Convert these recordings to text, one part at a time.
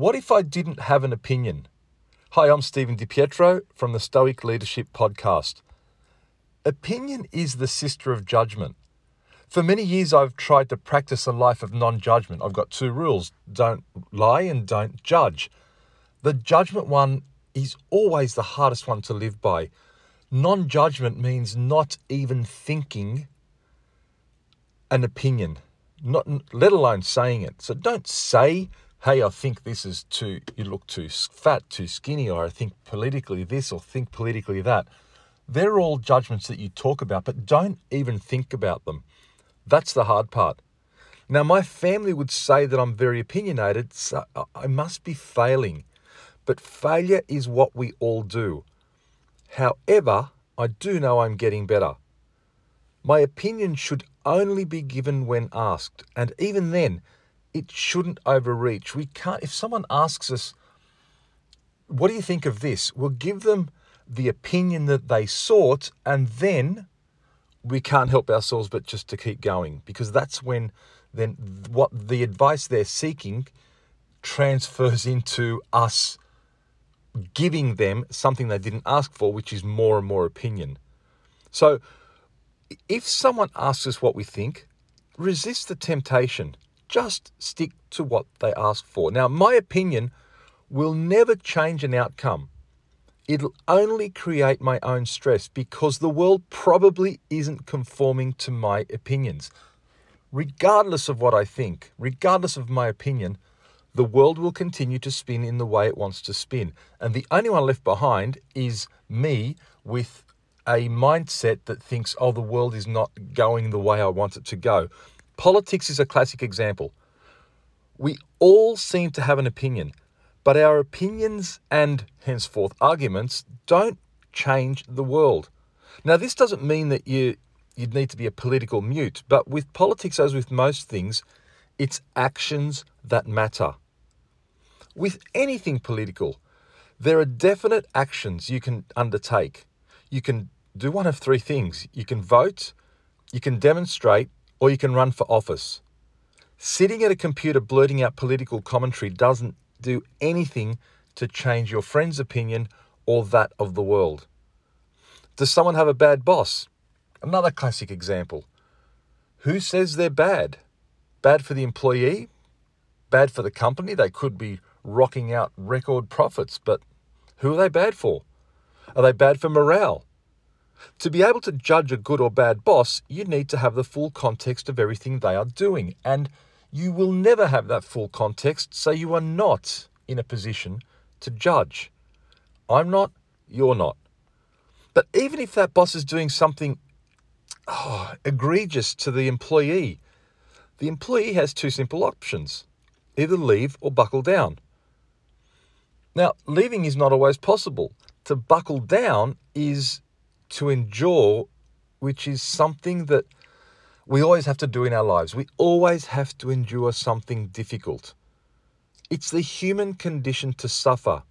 What if I didn't have an opinion? Hi, I'm Steven DiPietro from the Stoic Leadership Podcast. Opinion is the sister of judgment. For many years, I've tried to practice a life of non judgment. I've got two rules don't lie and don't judge. The judgment one is always the hardest one to live by. Non judgment means not even thinking an opinion, not let alone saying it. So don't say, "Hey, I think this is too you look too fat, too skinny," or "I think politically this," or "think politically that." They're all judgments that you talk about, but don't even think about them. That's the hard part. Now, my family would say that I'm very opinionated, so I must be failing. But failure is what we all do. However, I do know I'm getting better. My opinion should only be given when asked, and even then, it shouldn't overreach. We can't, if someone asks us, What do you think of this? We'll give them the opinion that they sought, and then we can't help ourselves but just to keep going because that's when then what the advice they're seeking transfers into us giving them something they didn't ask for, which is more and more opinion. So if someone asks us what we think, resist the temptation. Just stick to what they ask for. Now, my opinion will never change an outcome. It'll only create my own stress because the world probably isn't conforming to my opinions. Regardless of what I think, regardless of my opinion, the world will continue to spin in the way it wants to spin. And the only one left behind is me with a mindset that thinks, oh, the world is not going the way I want it to go. Politics is a classic example. We all seem to have an opinion. But our opinions and henceforth arguments don't change the world. Now, this doesn't mean that you, you'd need to be a political mute, but with politics, as with most things, it's actions that matter. With anything political, there are definite actions you can undertake. You can do one of three things you can vote, you can demonstrate, or you can run for office. Sitting at a computer blurting out political commentary doesn't do anything to change your friend's opinion or that of the world. Does someone have a bad boss? Another classic example. Who says they're bad? Bad for the employee? Bad for the company? They could be rocking out record profits, but who are they bad for? Are they bad for morale? To be able to judge a good or bad boss, you need to have the full context of everything they are doing. And you will never have that full context, so you are not in a position to judge. I'm not, you're not. But even if that boss is doing something oh, egregious to the employee, the employee has two simple options either leave or buckle down. Now, leaving is not always possible. To buckle down is to endure, which is something that we always have to do in our lives. We always have to endure something difficult. It's the human condition to suffer.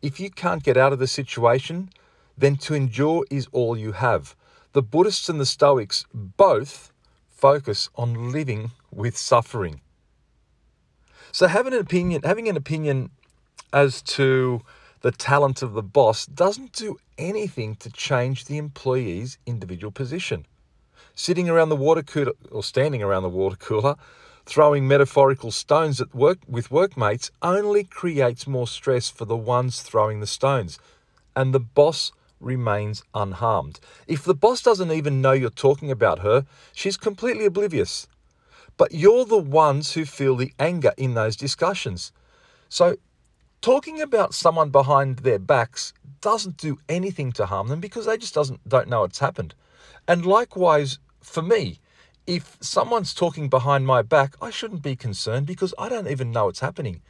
If you can't get out of the situation, then to endure is all you have. The Buddhists and the Stoics both focus on living with suffering. So having an opinion, having an opinion as to the talent of the boss doesn't do anything to change the employee's individual position sitting around the water cooler or standing around the water cooler, throwing metaphorical stones at work with workmates only creates more stress for the ones throwing the stones, and the boss remains unharmed. If the boss doesn't even know you're talking about her, she's completely oblivious. But you're the ones who feel the anger in those discussions. So, talking about someone behind their backs doesn't do anything to harm them because they just doesn't don't know it's happened. And likewise, for me, if someone's talking behind my back, I shouldn't be concerned because I don't even know it's happening.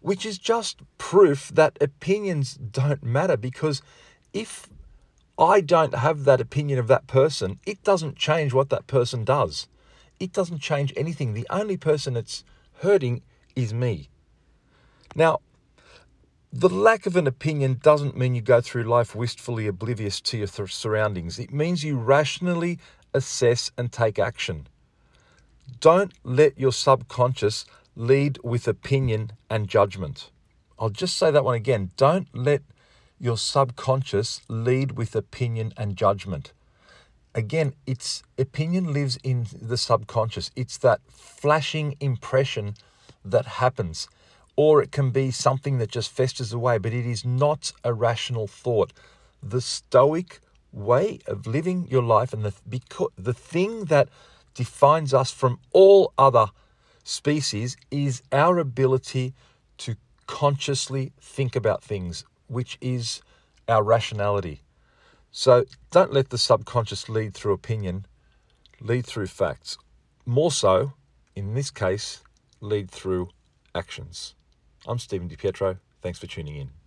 Which is just proof that opinions don't matter because if I don't have that opinion of that person, it doesn't change what that person does. It doesn't change anything. The only person that's hurting is me. Now, the lack of an opinion doesn't mean you go through life wistfully oblivious to your surroundings. It means you rationally assess and take action. Don't let your subconscious lead with opinion and judgment. I'll just say that one again. Don't let your subconscious lead with opinion and judgment. Again, it's opinion lives in the subconscious. It's that flashing impression that happens. Or it can be something that just festers away, but it is not a rational thought. The stoic way of living your life and the, because, the thing that defines us from all other species is our ability to consciously think about things, which is our rationality. So don't let the subconscious lead through opinion, lead through facts. More so, in this case, lead through actions. I'm Steven DiPietro. Thanks for tuning in.